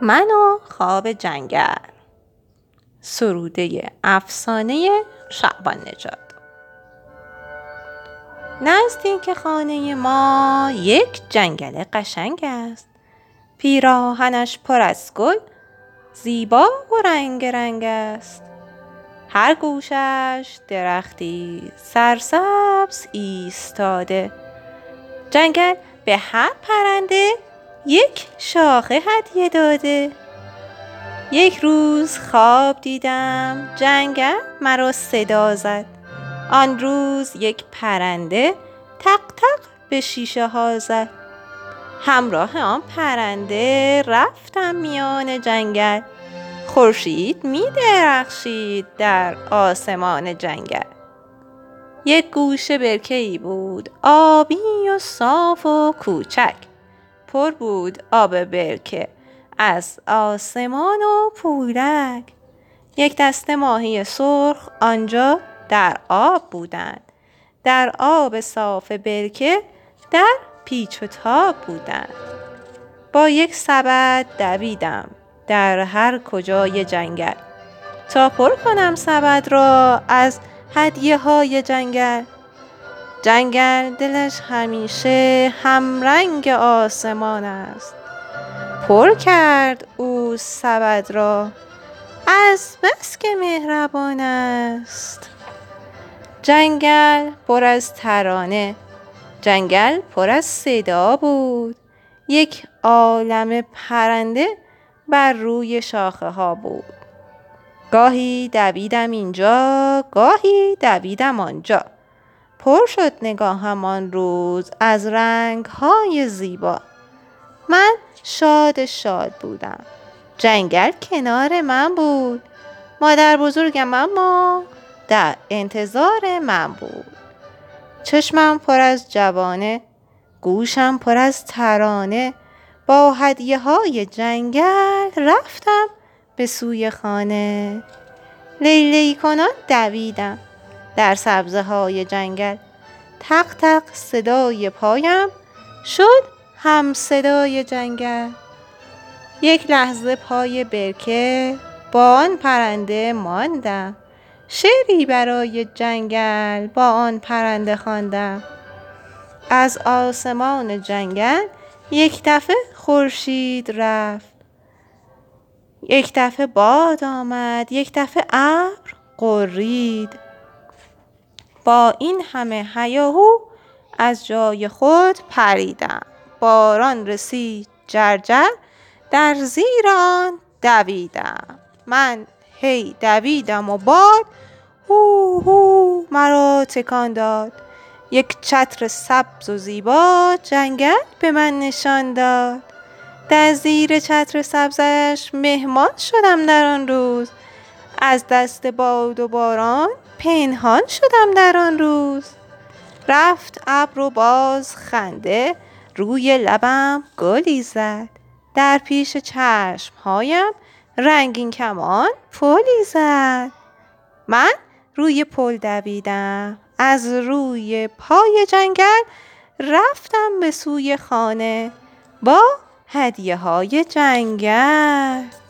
من و خواب جنگل. سروده افسانه شعبان نجات نزدیک خانه ما یک جنگل قشنگ است. پیراهنش پر از گل زیبا و رنگ رنگ است. هر گوشش درختی سرسبز ایستاده. جنگل به هر پرنده یک شاخه هدیه داده. یک روز خواب دیدم جنگل مرا صدا زد. آن روز یک پرنده تق تق به شیشه ها زد. همراه آن پرنده رفتم میان جنگل. خورشید می درخشید در آسمان جنگل. یک گوشه برکه ای بود آبی و صاف و کوچک. پر بود آب برکه از آسمان و پولک یک دسته ماهی سرخ آنجا در آب بودند. در آب صاف برکه در پیچ و تاب بودند. با یک سبد دویدم در هر کجای جنگل. تا پر کنم سبد را از هدیه های جنگل. جنگل دلش همیشه همرنگ آسمان است. پر کرد او سبد را از بس که مهربان است. جنگل پر از ترانه جنگل پر از صدا بود. یک عالم پرنده بر روی شاخه ها بود. گاهی دویدم اینجا گاهی دویدم آنجا. پر شد نگاهم آن روز از رنگ های زیبا. من شاد شاد بودم. جنگل کنار من بود. مادر بزرگم اما در انتظار من بود. چشمم پر از جوانه گوشم پر از ترانه. با هدیه های جنگل رفتم به سوی خانه. لیلی کنان دویدم. در سبزه های جنگل. تق تق صدای پایم شد هم صدای جنگل. یک لحظه پای برکه با آن پرنده ماندم. شعری برای جنگل با آن پرنده خواندم. از آسمان جنگل یک دفعه خورشید رفت. یک دفعه باد آمد یک دفعه ابر غرید. با این همه هیاهو از جای خود پریدم. باران رسید جرجر در زیر آن دویدم. من هی دویدم و باد هو هو مرا تکان داد. یک چتر سبز و زیبا جنگل به من نشان داد. در زیر چتر سبزش مهمان شدم در آن روز. از دست باد و باران پنهان شدم در آن روز. رفت ابر و باز خنده روی لبم گلی زد. در پیش چشمهایم رنگین کمان پلی زد. من روی پل دویدم. از روی پای جنگل رفتم به سوی خانه. با هدیه های جنگل.